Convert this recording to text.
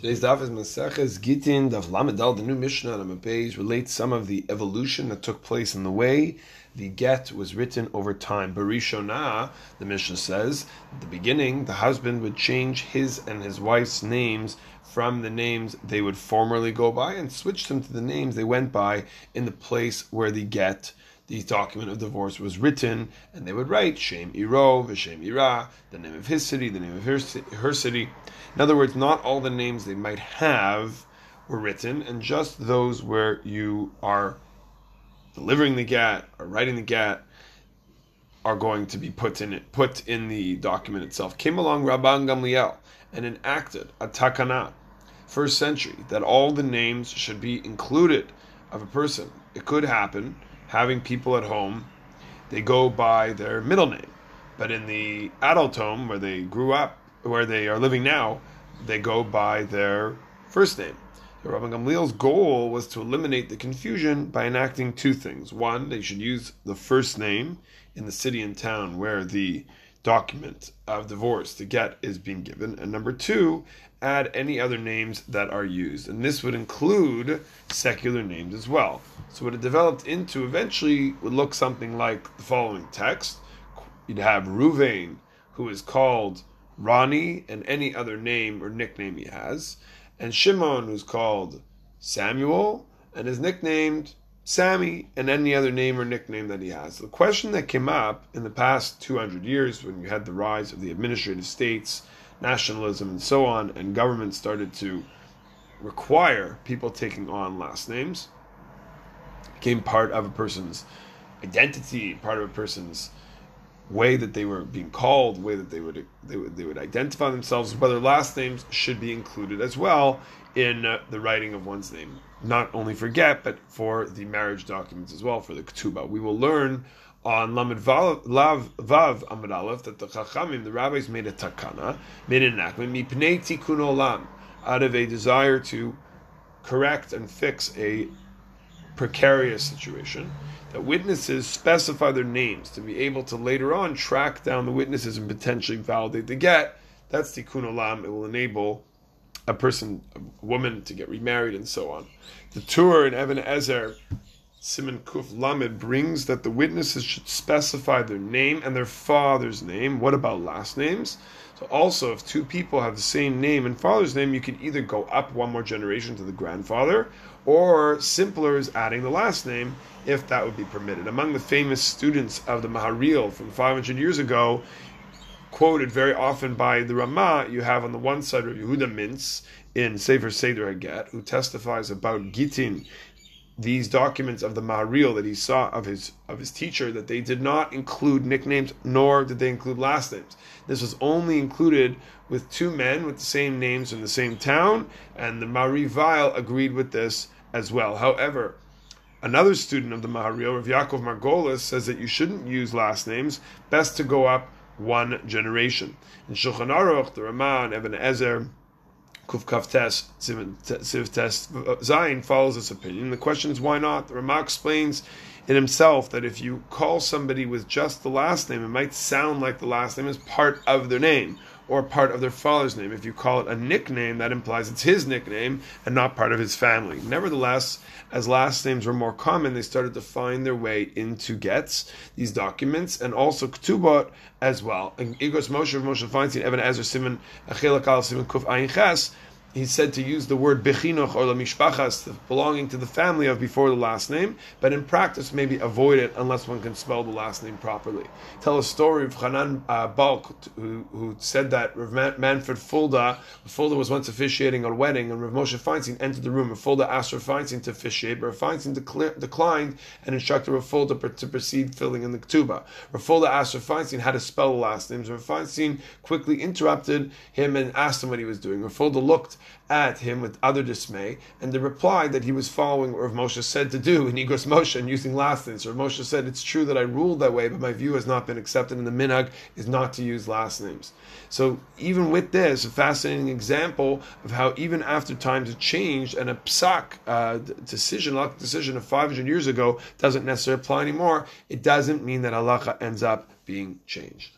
Today's daf is Maseches Gittin Daf Lamed Daled. The new Mishnah on a page relates some of the evolution that took place in the way the get was written over time. Barishona, the Mishnah says, at the beginning, the husband would change his and his wife's names from the names they would formerly go by and switch them to the names they went by in the place where the get the document of divorce was written, and they would write Shem Iro, Vishem Ira, the name of his city, the name of her, her city. In other words, not all the names they might have were written, and just those where you are delivering the get or writing the get are going to be put in it, put in the document itself. Came along Rabban Gamliel and enacted a takana, first century, that all the names should be included of a person. It could happen having people at home, they go by their middle name. But in the adult home where they grew up, where they are living now, they go by their first name. So Rabbi Gamliel's goal was to eliminate the confusion by enacting two things. One, they should use the first name in the city and town where the document of divorce, the get, is being given. And number two, add any other names that are used. And this would include secular names as well. So what it developed into eventually would look something like the following text. You'd have Ruvain, who is called Ronnie, and any other name or nickname he has, and Shimon, who's called Samuel, and is nicknamed Sammy, and any other name or nickname that he has. The question that came up in the past 200 years, when you had the rise of the administrative states, nationalism, and so on, and government started to require people taking on last names, became part of a person's identity, part of a person's way that they were being called, way that they would they would they would identify themselves, whether last names should be included as well in uh, the writing of one's name. Not only for get, but for the marriage documents as well, for the ketubah. We will learn on Lamed Vav, Vav Amud Aleph that the Chachamim, the rabbis, made a takana, made an enactment, mipnei tikkun olam, out of a desire to correct and fix a precarious situation that witnesses specify their names to be able to later on track down the witnesses and potentially validate the get. That's tikkun olam. It will enable a person, a woman, to get remarried and so on. The Tur in Even HaEzer, Siman Kuf Lamed, brings that the witnesses should specify their name and their father's name. What about last names? So also, if two people have the same name and father's name, you can either go up one more generation to the grandfather, or simpler is adding the last name, if that would be permitted. Among the famous students of the Maharil from 500 years ago, quoted very often by the Rama, you have on the one side of Yehuda Mintz in Sefer Seder Haget, who testifies about Gittin these documents of the Maharil that he saw of his of his teacher that they did not include nicknames nor did they include last names. This was only included with two men with the same names in the same town, and the Maharil agreed with this as well. However, another student of the Maharil, Rav Yaakov Margolis, says that you shouldn't use last names. Best to go up one generation. In Shulchan Aruch, the Ramah, Even HaEzer, Kuf Kaf Tes, Siv Tes Zayin follows this opinion. The question is why not? The Ramah explains in himself that if you call somebody with just the last name, it might sound like the last name is part of their name or part of their father's name. If you call it a nickname, that implies it's his nickname and not part of his family. Nevertheless, as last names were more common, they started to find their way into gets, these documents, and also ktubot as well. And Igros Moshe, Moshe Feinstein, Even HaEzer, Siman, Achilak Siman Kuf Ayin Ches, he's said to use the word bechinoch or lamishpachas, belonging to the family of before the last name, but in practice maybe avoid it unless one can spell the last name properly. Tell a story of Hanan uh, Balk, who, who said that Rav Manfred Fulda, Fulda was once officiating a wedding, and Rav Moshe Feinstein entered the room, and Fulda asked Rav Feinstein to officiate, but Rav Feinstein declined and instructed Rav Fulda to proceed filling in the ketubah. Rav Fulda asked Rav Feinstein how to spell the last names. Rav Feinstein quickly interrupted him and asked him what he was doing. Rav Fulda looked at him with other dismay, and the reply that he was following what Rav Moshe said to do in Igros Moshe and using last names. Rav Moshe said, It's true that I ruled that way, but my view has not been accepted, and the minhag is not to use last names. So, even with this, a fascinating example of how even after times have changed and a psak uh, decision, a decision of 500 years ago, doesn't necessarily apply anymore, it doesn't mean that halacha ends up being changed.